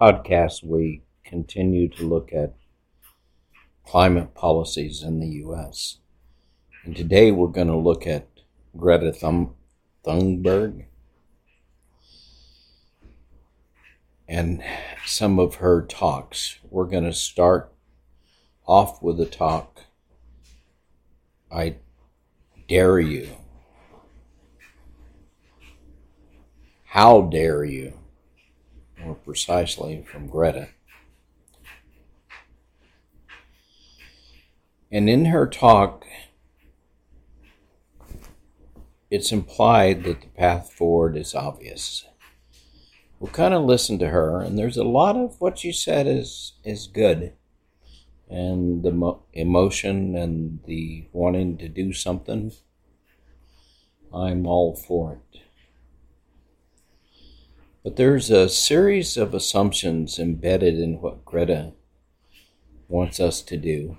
podcast, we continue to look at climate policies in the U.S. And today we're going to look at Greta Thunberg and some of her talks. We're going to start off with a talk. I dare you. How dare you? Precisely, from Greta. And in her talk, it's implied that the path forward is obvious. We'll kind of listen to her, and there's a lot of what she said is is good, and the mo- emotion and the wanting to do something. I'm all for it. But there's a series of assumptions embedded in what Greta wants us to do.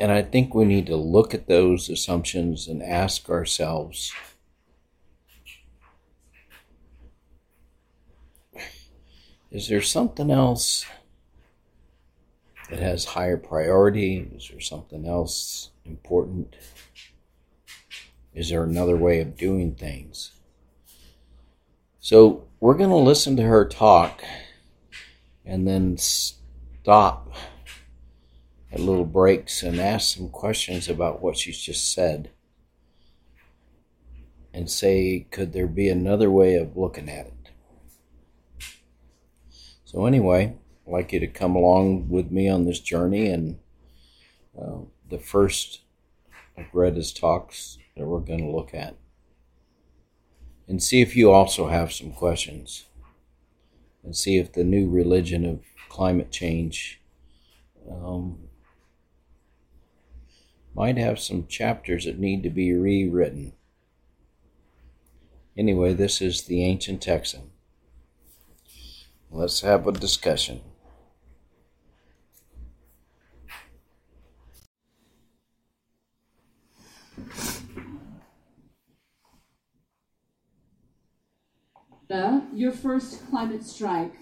And I think we need to look at those assumptions and ask ourselves is there something else that has higher priority? Is there something else important? Is there another way of doing things? So we're going to listen to her talk and then stop at little breaks and ask some questions about what she's just said and say, could there be another way of looking at it? So, anyway, I'd like you to come along with me on this journey. And uh, the first of Greta's talks that we're going to look at. And see if you also have some questions. And see if the new religion of climate change um, might have some chapters that need to be rewritten. Anyway, this is the Ancient Texan. Let's have a discussion. Your first climate strike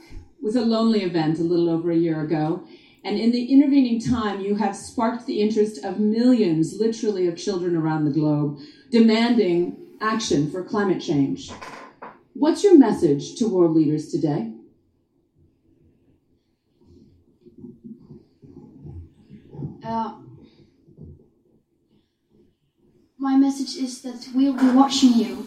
was a lonely event a little over a year ago, and in the intervening time, you have sparked the interest of millions, literally, of children around the globe demanding action for climate change. What's your message to world leaders today? Uh, my message is that we'll be watching you.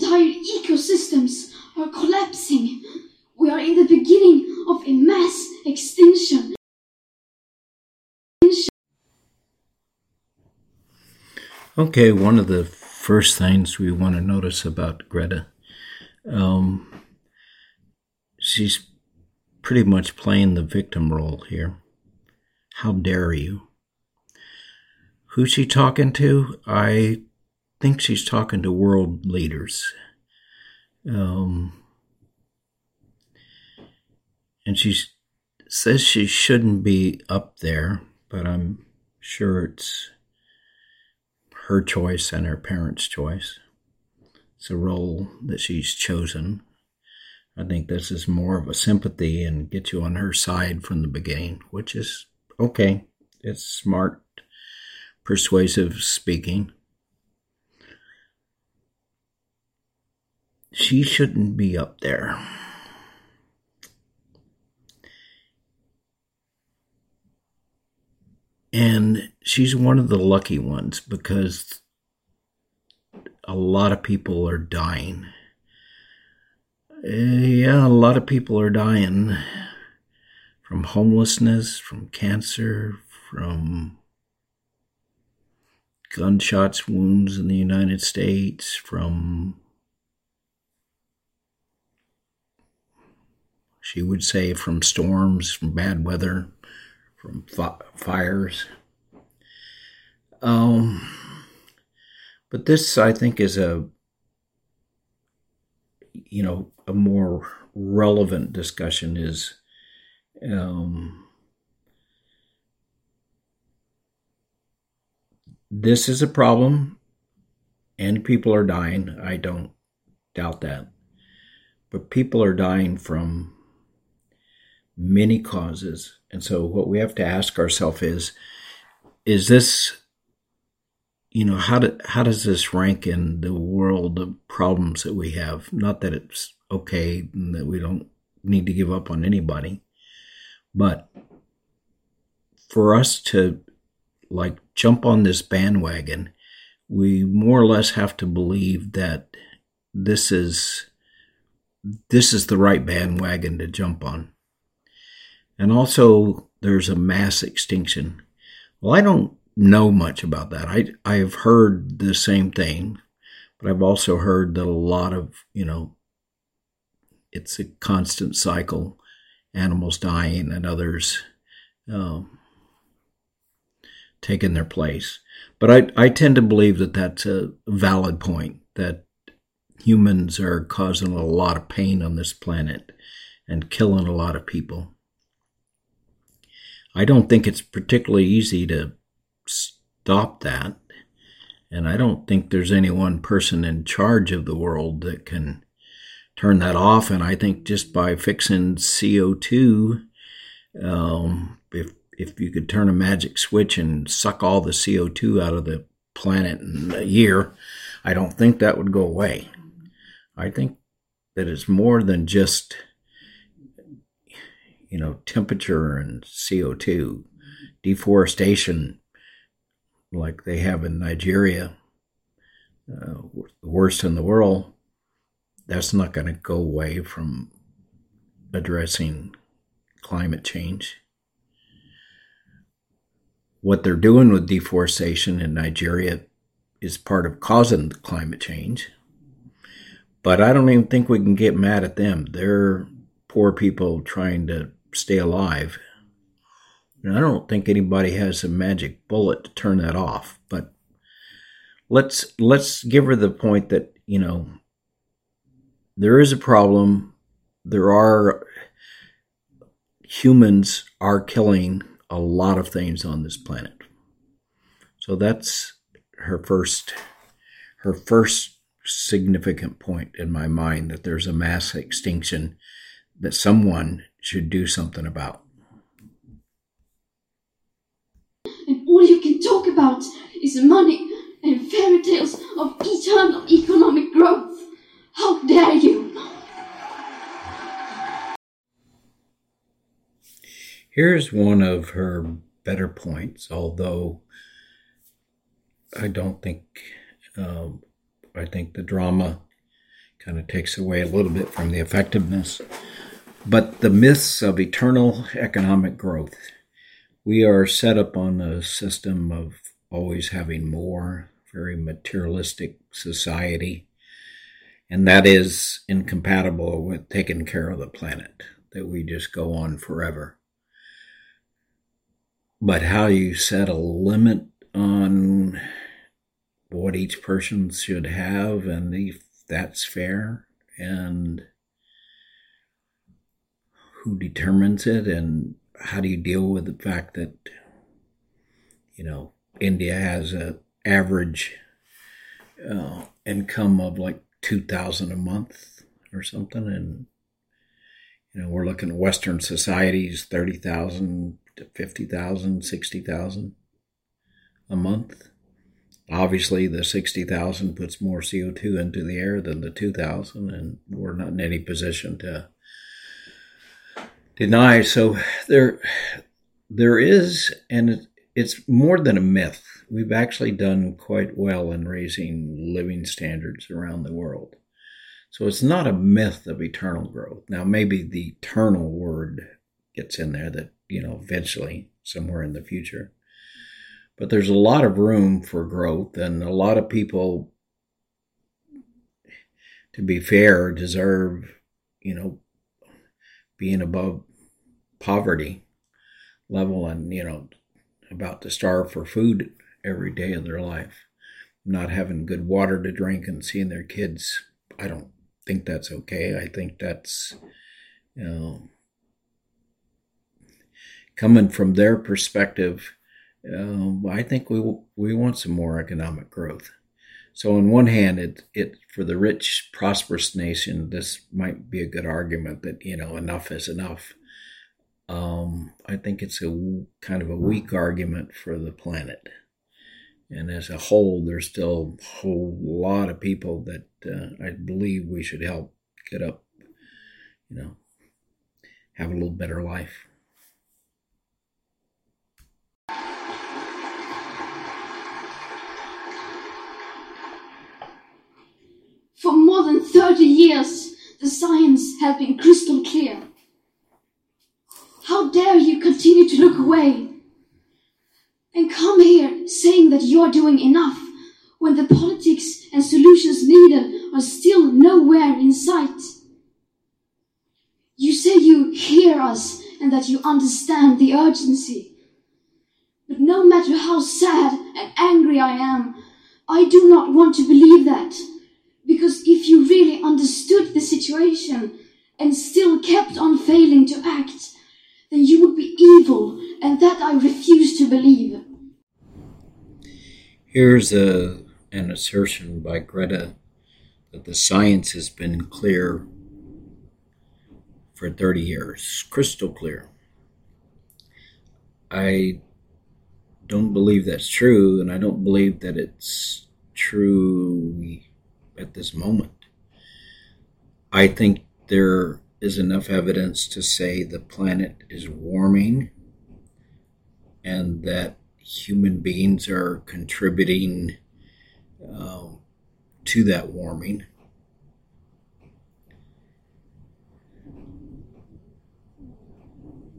entire ecosystems are collapsing. We are in the beginning of a mass extinction. Okay, one of the first things we want to notice about Greta, um, she's pretty much playing the victim role here. How dare you? Who's she talking to? I think she's talking to world leaders. Um, and she says she shouldn't be up there, but I'm sure it's her choice and her parents' choice. It's a role that she's chosen. I think this is more of a sympathy and get you on her side from the beginning, which is okay. It's smart, persuasive speaking. She shouldn't be up there. And she's one of the lucky ones because a lot of people are dying. Uh, yeah, a lot of people are dying from homelessness, from cancer, from gunshots, wounds in the United States, from, she would say, from storms, from bad weather, from fi- fires. Um, but this, I think, is a, you know, a more relevant discussion is um, this is a problem and people are dying. I don't doubt that. But people are dying from many causes. And so what we have to ask ourselves is is this you know how do, how does this rank in the world of problems that we have not that it's okay and that we don't need to give up on anybody but for us to like jump on this bandwagon, we more or less have to believe that this is this is the right bandwagon to jump on. And also there's a mass extinction. Well, I don't know much about that. I I have heard the same thing, but I've also heard that a lot of, you know, it's a constant cycle, animals dying and others um, taken their place. But I, I tend to believe that that's a valid point, that humans are causing a lot of pain on this planet and killing a lot of people. I don't think it's particularly easy to stop that. And I don't think there's any one person in charge of the world that can turn that off. And I think just by fixing CO2, um, if if you could turn a magic switch and suck all the CO2 out of the planet in a year, I don't think that would go away. I think that it's more than just, you know, temperature and CO2. Deforestation, like they have in Nigeria, uh, worst in the world, that's not going to go away from addressing climate change what they're doing with deforestation in Nigeria is part of causing climate change. But I don't even think we can get mad at them. They're poor people trying to stay alive. And I don't think anybody has a magic bullet to turn that off. But let's let's give her the point that, you know, there is a problem. There are humans are killing a lot of things on this planet. So that's her first her first significant point in my mind that there's a mass extinction that someone should do something about. And all you can talk about is money and fairy tales of eternal economic growth. How dare you! Here's one of her better points, although I don't think, um, I think the drama kind of takes away a little bit from the effectiveness. But the myths of eternal economic growth. We are set up on a system of always having more, very materialistic society. And that is incompatible with taking care of the planet, that we just go on forever but how you set a limit on what each person should have and if that's fair and who determines it and how do you deal with the fact that you know india has an average uh, income of like 2000 a month or something and you know we're looking at western societies 30000 to 50,000, 60,000 a month. obviously the 60,000 puts more CO2 into the air than the 2,000, and we're not in any position to deny. So there, there is, and it's more than a myth. We've actually done quite well in raising living standards around the world. So it's not a myth of eternal growth. Now, maybe the eternal word gets in there that, you know, eventually, somewhere in the future. But there's a lot of room for growth, and a lot of people, to be fair, deserve, you know, being above poverty level and, you know, about to starve for food every day of their life, not having good water to drink and seeing their kids. I don't think that's okay. I think that's, you know, coming from their perspective. Uh, I think we we want some more economic growth. So on one hand, it it for the rich, prosperous nation, this might be a good argument that you know enough is enough. Um, I think it's a kind of a weak argument for the planet. And as a whole, there's still a whole lot of people that uh, I believe we should help get up, you know, have a little better life. For more than 30 years, the science has been crystal clear. How dare you continue to look away and come here saying that you're doing enough when the politics and solutions needed are still nowhere in sight? You say you hear us and that you understand the urgency. But no matter how sad and angry I am, I do not want to believe that. Because if you really understood the situation and still kept on failing to act, then you would be evil, and that I refuse to believe. Here's a, an assertion by Greta that the science has been clear for 30 years, crystal clear. I don't believe that's true, and I don't believe that it's true at this moment. I think there is enough evidence to say the planet is warming and that human beings are contributing uh, to that warming.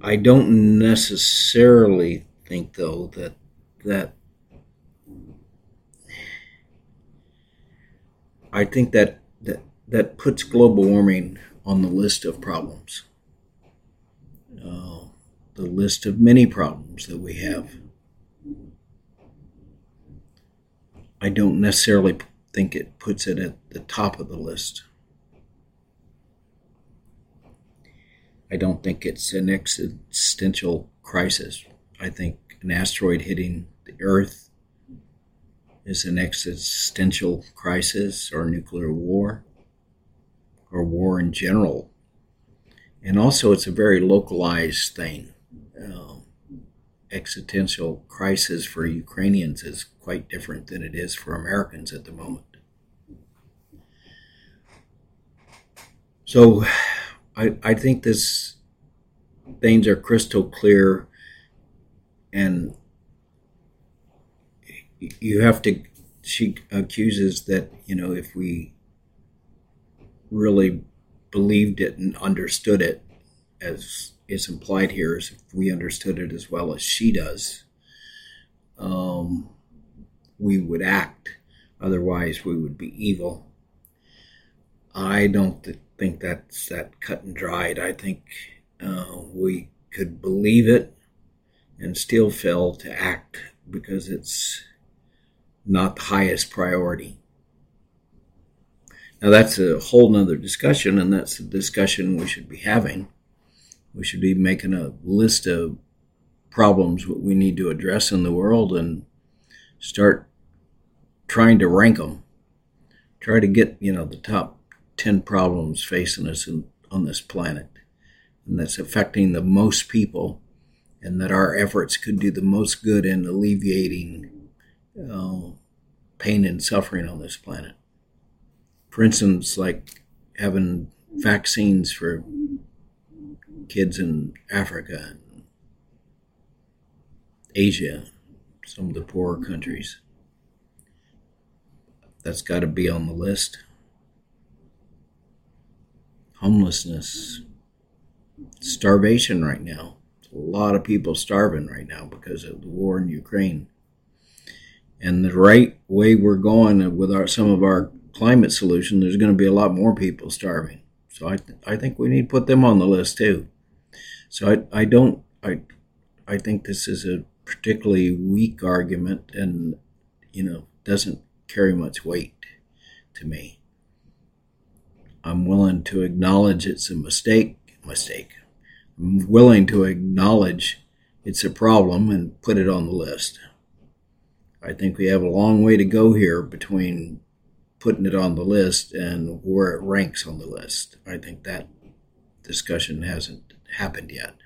I don't necessarily think, though, that that I think that that that puts global warming on the list of problems, uh, the list of many problems that we have. I don't necessarily think it puts it at the top of the list. I don't think it's an existential crisis. I think an asteroid hitting the Earth is an existential crisis or nuclear war or war in general. And also, it's a very localized thing. Um, existential crisis for Ukrainians is quite different than it is for Americans at the moment. So, I, I think this things are crystal clear, and you have to. She accuses that you know if we really believed it and understood it, as is implied here, is if we understood it as well as she does, um, we would act. Otherwise, we would be evil. I don't th- think that's that cut and dried. I think uh, we could believe it and still fail to act because it's not the highest priority. Now, that's a whole nother discussion, and that's a discussion we should be having. We should be making a list of problems what we need to address in the world and start trying to rank them. Try to get, you know, the top 10 problems facing us in, on this planet and that's affecting the most people and that our efforts could do the most good in alleviating uh, pain and suffering on this planet. For instance, like having vaccines for kids in Africa, and Asia, some of the poorer countries. That's got to be on the list. Homelessness, starvation right now. A lot of people starving right now because of the war in Ukraine. And the right way we're going with our some of our climate solution, there's going to be a lot more people starving. So I, th- I think we need to put them on the list too. So I, I don't I I think this is a particularly weak argument and you know doesn't carry much weight to me. I'm willing to acknowledge it's a mistake mistake. I'm willing to acknowledge it's a problem and put it on the list. I think we have a long way to go here between putting it on the list and where it ranks on the list. I think that discussion hasn't happened yet.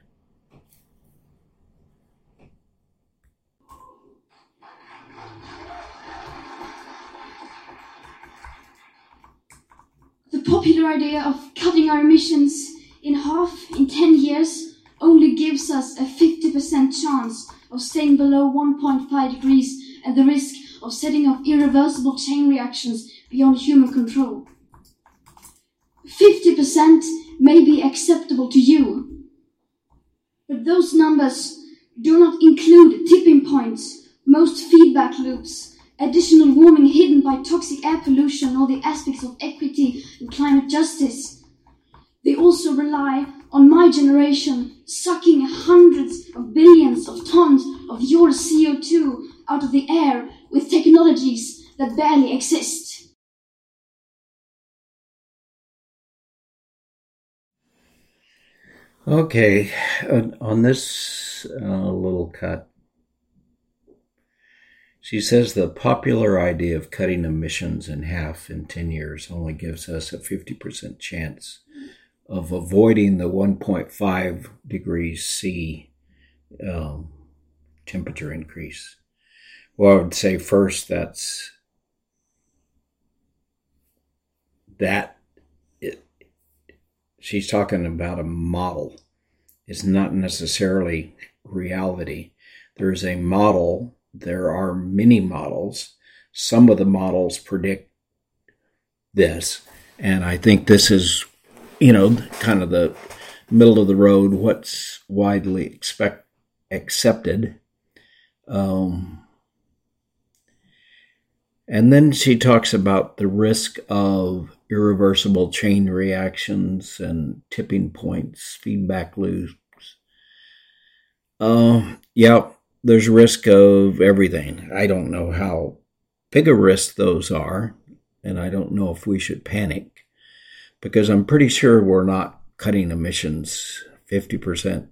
The popular idea of cutting our emissions in half in 10 years only gives us a 50% chance of staying below 1.5 degrees at the risk of setting off irreversible chain reactions beyond human control. 50% may be acceptable to you, but those numbers do not include tipping points, most feedback loops, additional warming hidden by toxic air pollution, or the aspects of equity and climate justice. They also rely on my generation sucking hundreds of billions of tons of your CO2 out of the air with technologies that barely exist. Okay, on this uh, little cut, she says the popular idea of cutting emissions in half in 10 years only gives us a 50% chance of avoiding the 1.5 degrees C um, temperature increase. Well, I would say first that's that she's talking about a model. It's not necessarily reality. There is a model there are many models. Some of the models predict this. And I think this is, you know, kind of the middle of the road, what's widely expect, accepted. Um, and then she talks about the risk of irreversible chain reactions and tipping points, feedback loops. Uh, yeah, there's risk of everything. I don't know how big a risk those are, and I don't know if we should panic because I'm pretty sure we're not cutting emissions 50%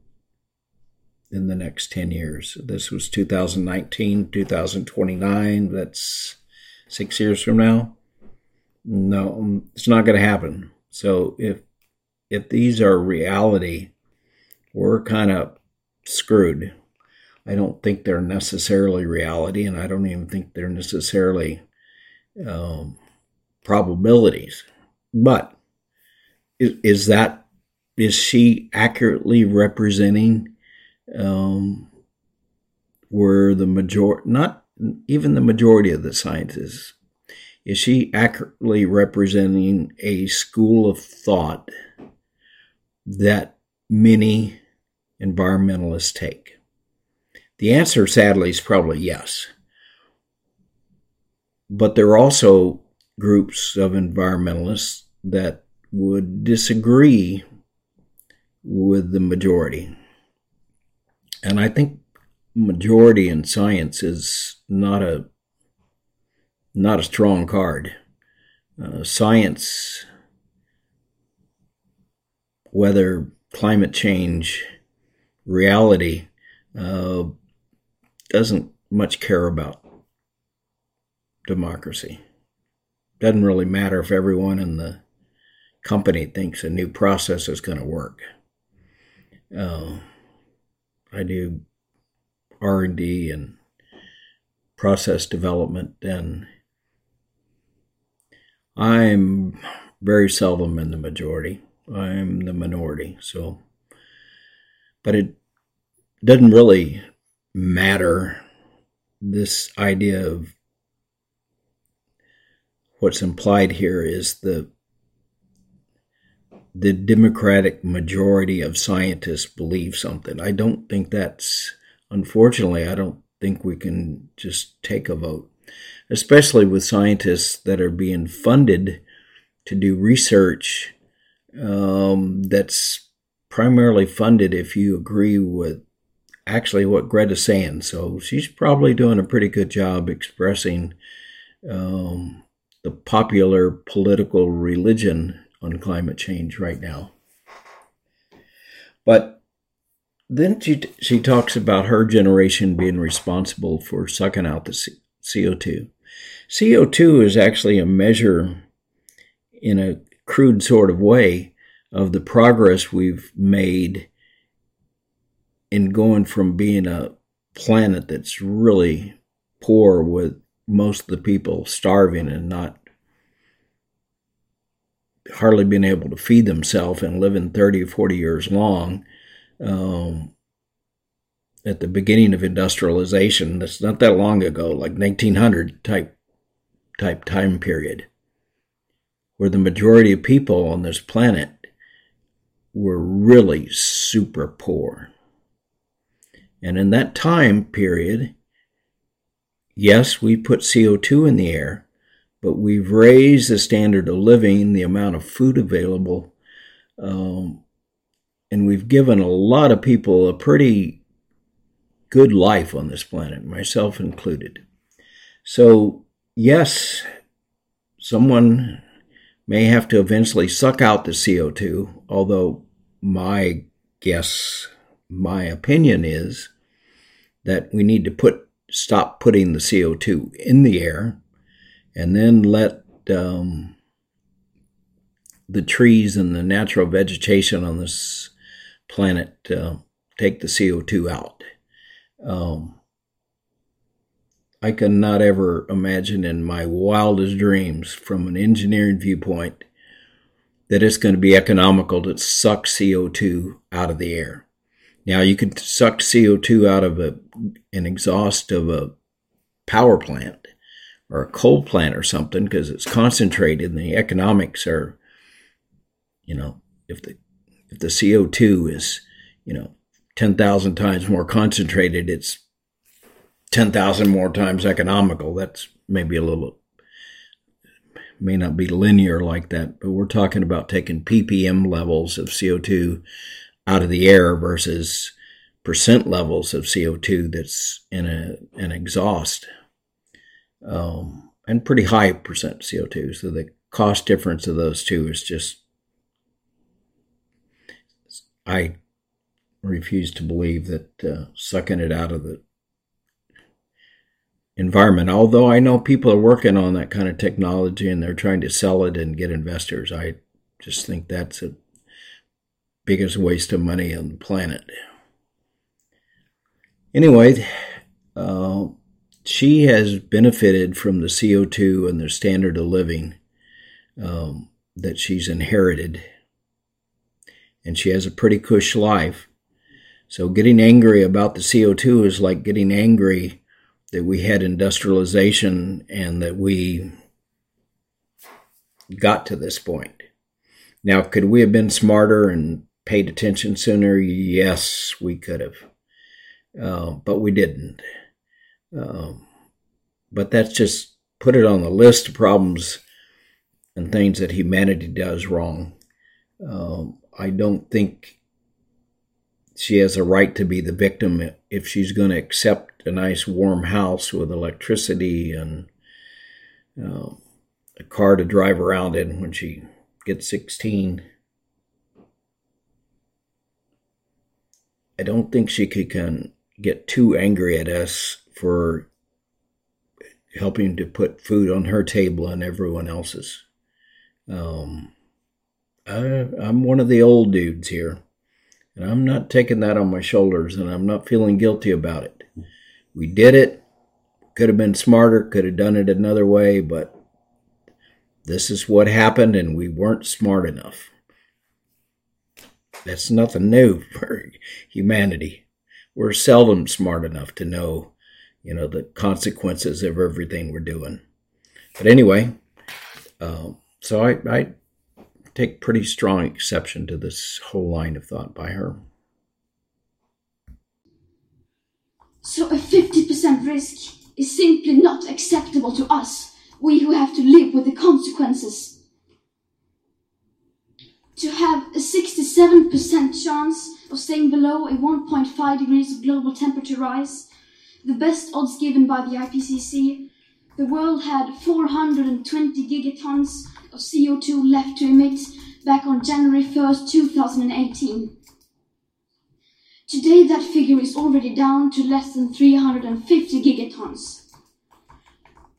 in the next 10 years. This was 2019, 2029. That's six years from now. No, it's not going to happen. So if if these are reality, we're kind of screwed. I don't think they're necessarily reality, and I don't even think they're necessarily um, probabilities. But is, is, that is she accurately representing um, where the majority, not even the majority of the scientists, is she accurately representing a school of thought that many environmentalists take? The answer, sadly, is probably yes. But there are also groups of environmentalists that would disagree with the majority. And I think majority in science is not a not a strong card. Uh, science, whether climate change, reality, uh, doesn't much care about democracy. Doesn't really matter if everyone in the company thinks a new process is going to work. Uh, I do R and D and process development, and I'm very seldom in the majority. I'm the minority. So, but it doesn't really matter. This idea of what's implied here is the the democratic majority of scientists believe something. I don't think that's unfortunately I don't think we can just take a vote, especially with scientists that are being funded to do research um, that's primarily funded if you agree with actually what Greta's saying. So she's probably doing a pretty good job expressing um, the popular political religion on climate change right now. But then she, she talks about her generation being responsible for sucking out the CO2. CO2 is actually a measure in a crude sort of way of the progress we've made in going from being a planet that's really poor with most of the people starving and not hardly being able to feed themselves and living 30 or 40 years long um, at the beginning of industrialization. That's not that long ago like 1900 type type time period where the majority of people on this planet were really super poor and in that time period yes we put CO2 in the air but we've raised the standard of living, the amount of food available, um, and we've given a lot of people a pretty good life on this planet, myself included. So, yes, someone may have to eventually suck out the CO2, although my guess, my opinion is that we need to put stop putting the CO2 in the air and then let um, the trees and the natural vegetation on this planet uh, take the CO2 out. Um, I cannot ever imagine in my wildest dreams, from an engineering viewpoint, that it's going to be economical to suck CO2 out of the air. Now, you could suck CO2 out of a, an exhaust of a power plant, or a coal plant or something because it's concentrated and the economics are, you know, if the if the CO two is, you know, ten thousand times more concentrated, it's ten thousand more times economical. That's maybe a little may not be linear like that, but we're talking about taking ppm levels of CO2 out of the air versus percent levels of CO2 that's in a, an exhaust um, and pretty high percent CO2. So the cost difference of those two is just, I refuse to believe that uh, sucking it out of the environment. Although I know people are working on that kind of technology and they're trying to sell it and get investors. I just think that's the biggest waste of money on the planet. Anyway, uh, she has benefited from the CO2 and the standard of living um, that she's inherited. And she has a pretty cush life. So getting angry about the CO2 is like getting angry that we had industrialization and that we got to this point. Now, could we have been smarter and paid attention sooner? Yes, we could have. Uh, but we didn't. Um, but that's just put it on the list of problems and things that humanity does wrong. Um, I don't think she has a right to be the victim if she's going to accept a nice warm house with electricity and uh, a car to drive around in when she gets 16. I don't think she could can get too angry at us for helping to put food on her table and everyone else's. Um, I, I'm one of the old dudes here, and I'm not taking that on my shoulders, and I'm not feeling guilty about it. We did it. Could have been smarter. Could have done it another way, but this is what happened and we weren't smart enough. That's nothing new for humanity. We're seldom smart enough to know, you know, the consequences of everything we're doing. But anyway, uh, so I, I take pretty strong exception to this whole line of thought by her. So a 50% risk is simply not acceptable to us, we who have to live with the consequences. To have a 67% chance of staying below a 1.5 degrees of global temperature rise, the best odds given by the IPCC, the world had 420 gigatons of CO2 left to emit back on January 1st, 2018. Today, that figure is already down to less than 350 gigatons.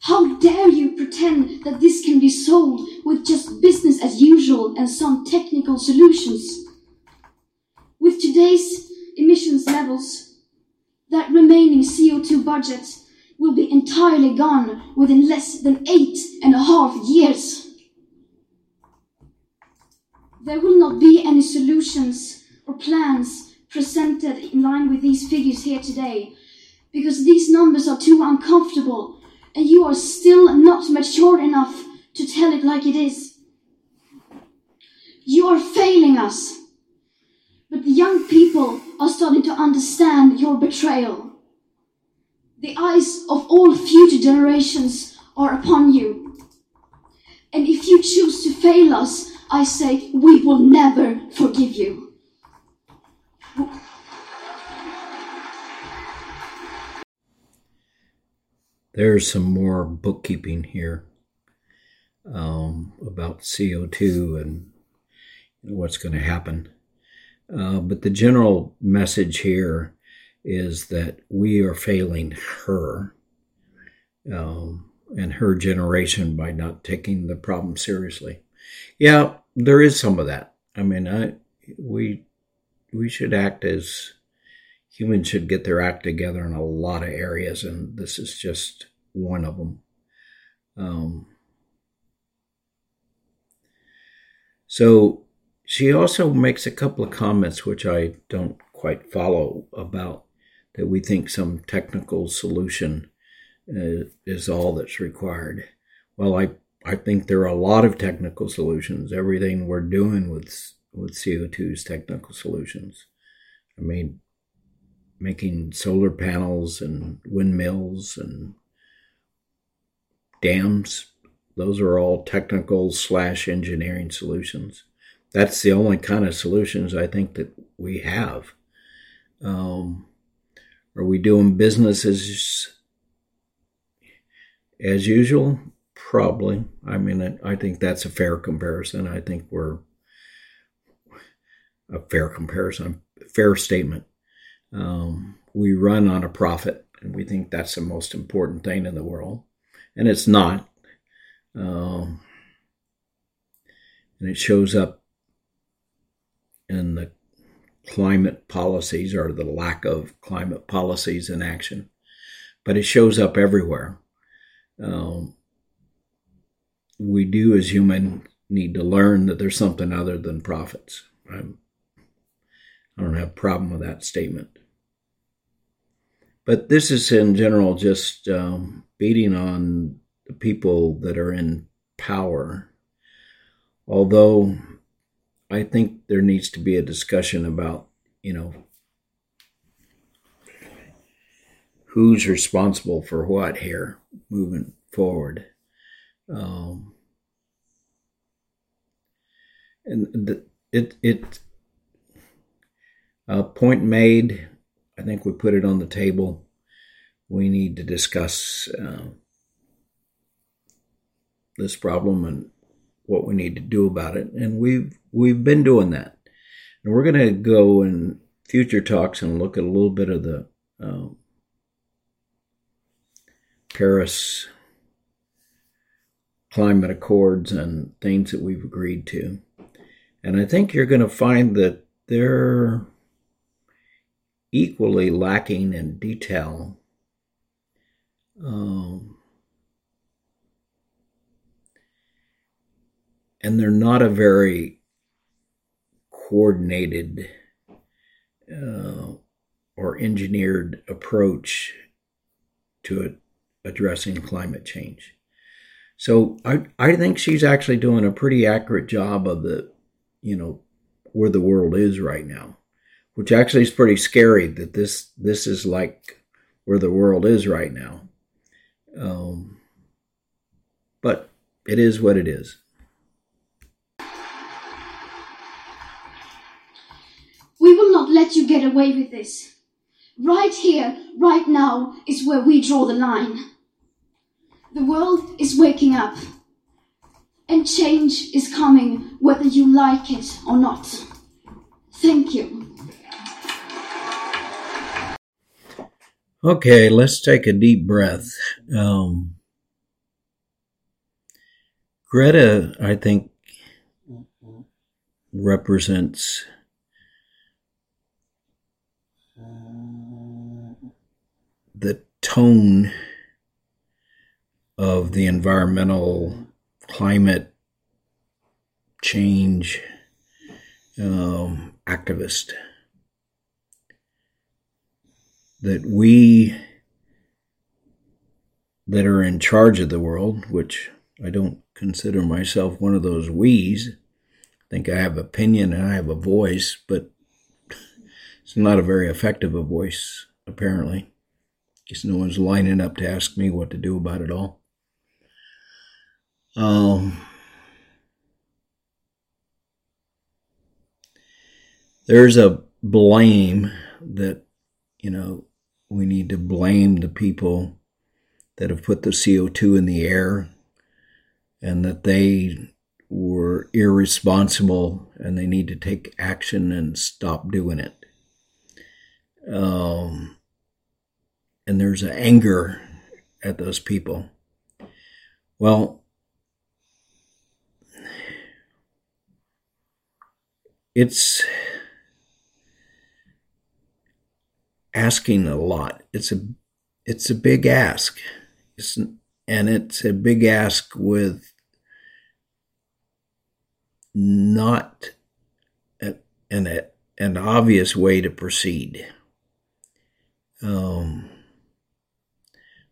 How dare you pretend that this can be solved with just business as usual and some technical solutions? With today's emissions levels, that remaining CO2 budget will be entirely gone within less than eight and a half years. There will not be any solutions or plans presented in line with these figures here today because these numbers are too uncomfortable and you are still not mature enough to tell it like it is. You are failing us. But the young people are starting to understand your betrayal. The eyes of all future generations are upon you. And if you choose to fail us, I say we will never forgive you. There's some more bookkeeping here um, about CO2 and what's going to happen. Uh, but the general message here is that we are failing her um, and her generation by not taking the problem seriously. Yeah, there is some of that. I mean, I, we we should act as humans should get their act together in a lot of areas, and this is just one of them. Um, so she also makes a couple of comments which I don't quite follow about that we think some technical solution uh, is all that's required. Well, I I think there are a lot of technical solutions. Everything we're doing with with CO2 is technical solutions. I mean, making solar panels and windmills and dams. Those are all technical slash engineering solutions. That's the only kind of solutions I think that we have. Um, are we doing business as as usual? Probably. I mean, I think that's a fair comparison. I think we're a fair comparison, fair statement. Um, we run on a profit, and we think that's the most important thing in the world, and it's not. Um, and it shows up in the climate policies or the lack of climate policies in action, but it shows up everywhere. Um, we do, as human, need to learn that there's something other than profits. I'm, I don't have a problem with that statement. But this is in general just um, beating on the people that are in power. Although I think there needs to be a discussion about, you know, who's responsible for what here moving forward. Um, and the, it it a point made I think we put it on the table. We need to discuss uh, this problem and what we need to do about it, and we've we've been doing that. And we're going to go in future talks and look at a little bit of the uh, Paris climate accords and things that we've agreed to. And I think you're going to find that they're equally lacking in detail. Um, and they're not a very coordinated uh, or engineered approach to addressing climate change. So I I think she's actually doing a pretty accurate job of the, you know, where the world is right now, which actually is pretty scary that this this is like where the world is right now. Um, but it is what it is. Let you get away with this. Right here, right now, is where we draw the line. The world is waking up, and change is coming whether you like it or not. Thank you. Okay, let's take a deep breath. Um, Greta, I think, represents tone of the environmental climate change um, activist. That we that are in charge of the world, which I don't consider myself one of those we's. I think I have opinion and I have a voice, but it's not a very effective a voice, apparently. Guess no one's lining up to ask me what to do about it all. Um, there's a blame that, you know, we need to blame the people that have put the CO2 in the air and that they were irresponsible and they need to take action and stop doing it. Um, and there's an anger at those people. Well, it's asking a lot. It's a it's a big ask. It's, and it's a big ask with not an an, an obvious way to proceed. Um,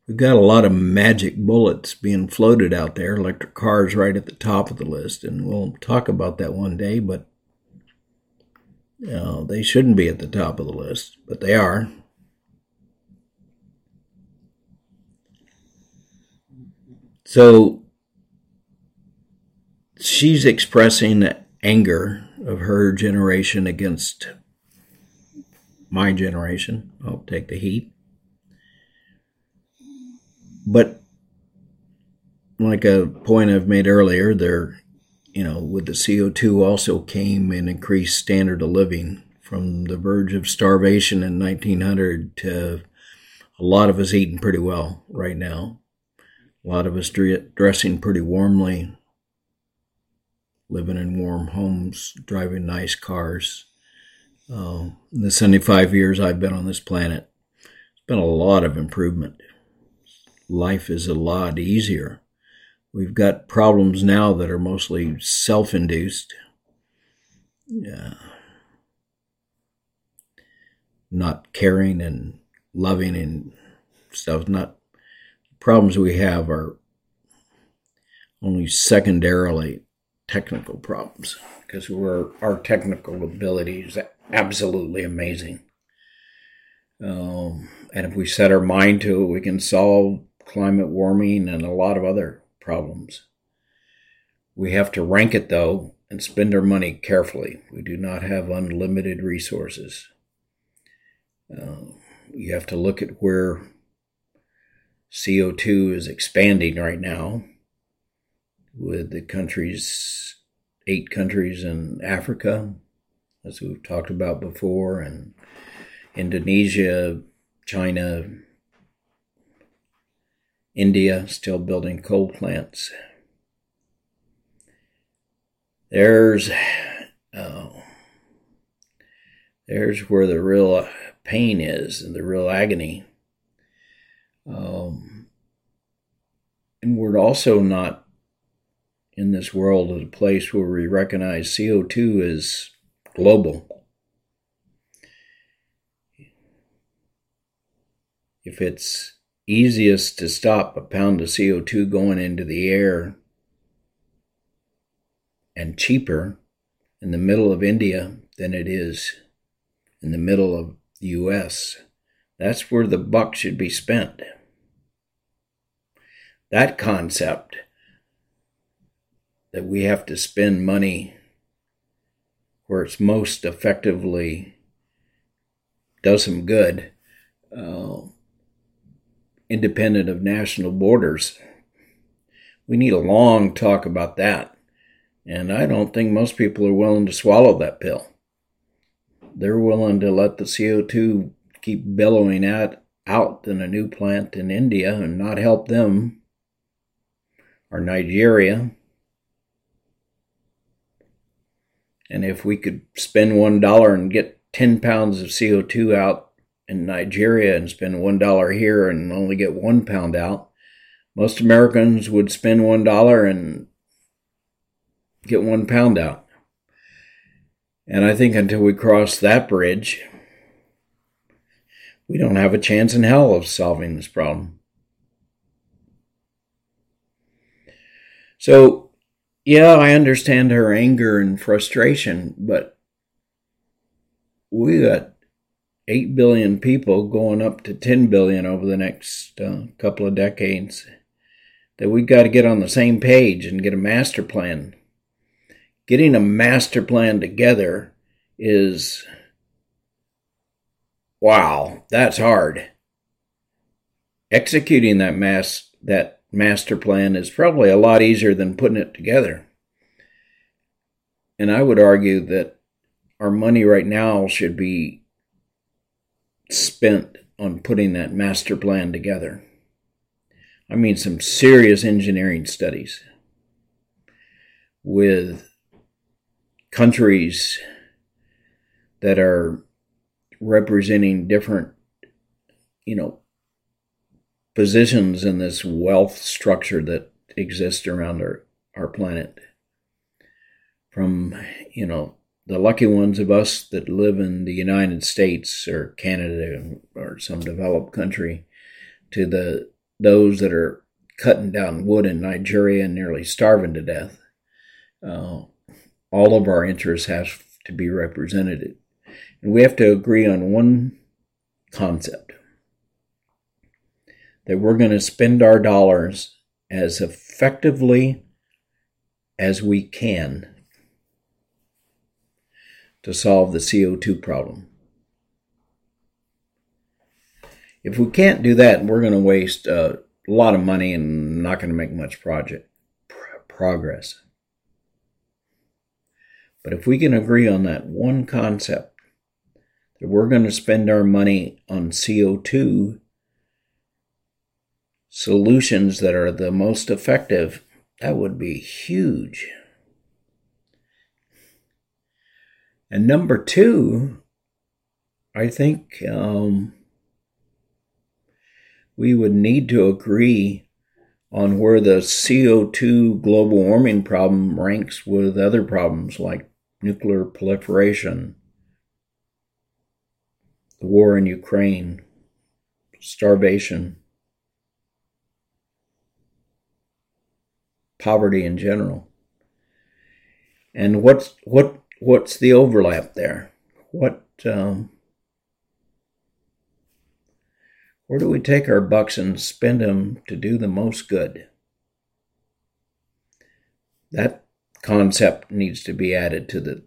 we've got a lot of magic bullets being floated out there. Electric cars right at the top of the list, and we'll talk about that one day. But uh, they shouldn't be at the top of the list, but they are. So she's expressing the anger of her generation against my generation. I'll take the heat. But like a point I've made earlier, there you know, with the CO2 also came an increased standard of living from the verge of starvation in 1900 to a lot of us eating pretty well right now. A lot of us dressing pretty warmly, living in warm homes, driving nice cars. Uh, the 75 years I've been on this planet, it's been a lot of improvement. Life is a lot easier We've got problems now that are mostly self induced. Not caring and loving and stuff. Not problems we have are only secondarily technical problems because we're our technical ability is absolutely amazing. Um, and if we set our mind to it, we can solve climate warming and a lot of other problems. We have to rank it though and spend our money carefully. We do not have unlimited resources. Uh, you have to look at where CO2 is expanding right now with the countries, eight countries in Africa, as we've talked about before, and Indonesia, China, India still building coal plants. There's oh, there's where the real pain is and the real agony. Um, and we're also not in this world at a place where we recognize CO2 is global. If it's easiest to stop a pound of CO2 going into the air and cheaper in the middle of India than it is in the middle of the US, that's where the buck should be spent. That concept that we have to spend money where it's most effectively does some good, uh, independent of national borders. We need a long talk about that. And I don't think most people are willing to swallow that pill. They're willing to let the CO2 keep billowing out, out in a new plant in India and not help them, or Nigeria, And if we could spend one dollar and get 10 pounds of CO2 out in Nigeria and spend one dollar here and only get one pound out, most Americans would spend one dollar and get one pound out. And I think until we cross that bridge, we don't have a chance in hell of solving this problem. So yeah, I understand her anger and frustration, but we got 8 billion people going up to 10 billion over the next uh, couple of decades that we've got to get on the same page and get a master plan. Getting a master plan together is wow, that's hard. Executing that mass that master plan is probably a lot easier than putting it together. And I would argue that our money right now should be spent on putting that master plan together. I mean, some serious engineering studies with countries that are representing different, you know, positions in this wealth structure that exists around our, our planet. From, you know, the lucky ones of us that live in the United States or Canada or some developed country to the those that are cutting down wood in Nigeria and nearly starving to death. Uh, all of our interests have to be represented. And we have to agree on one concept that we're going to spend our dollars as effectively as we can to solve the CO2 problem. If we can't do that, we're going to waste a lot of money and not going to make much project progress. But if we can agree on that one concept, that we're going to spend our money on CO2 solutions that are the most effective, that would be huge. And number two, I think um, we would need to agree on where the CO2 global warming problem ranks with other problems like nuclear proliferation, the war in Ukraine, starvation, poverty in general. And what's what what's the overlap there? What um, where do we take our bucks and spend them to do the most good? That concept needs to be added to the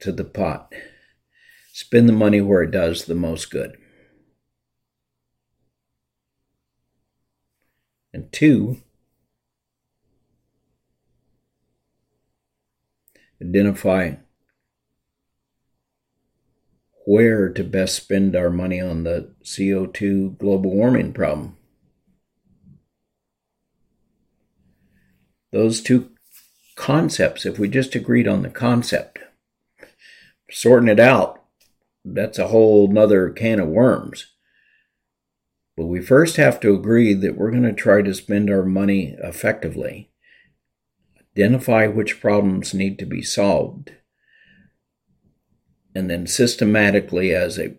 to the pot. Spend the money where it does the most good. And two, identify where to best spend our money on the CO2 global warming problem. Those two concepts, if we just agreed on the concept, sorting it out, that's a whole nother can of worms. But we first have to agree that we're going to try to spend our money effectively, identify which problems need to be solved, and then systematically, as a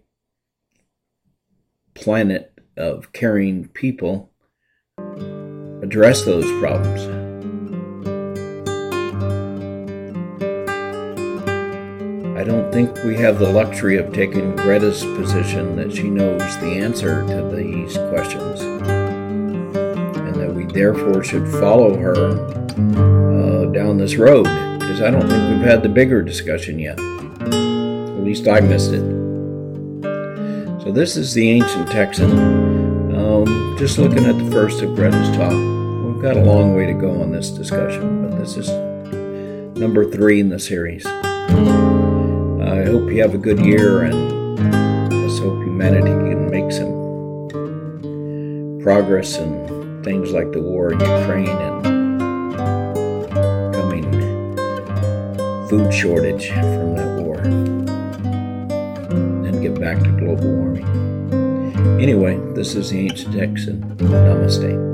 planet of caring people, address those problems. I don't think we have the luxury of taking Greta's position that she knows the answer to these questions, therefore should follow her uh, down this road, because I don't think we've had the bigger discussion yet. At least I missed it. So, this is the Ancient Texan. Um, just looking at the first of Greta's talk. We've got a long way to go on this discussion, but this is number three in the series. I hope you have a good year and let's hope humanity can make some progress in things like the war in Ukraine and coming food shortage from that war and get back to global warming. Anyway, this is the Ancient Texan. Namaste.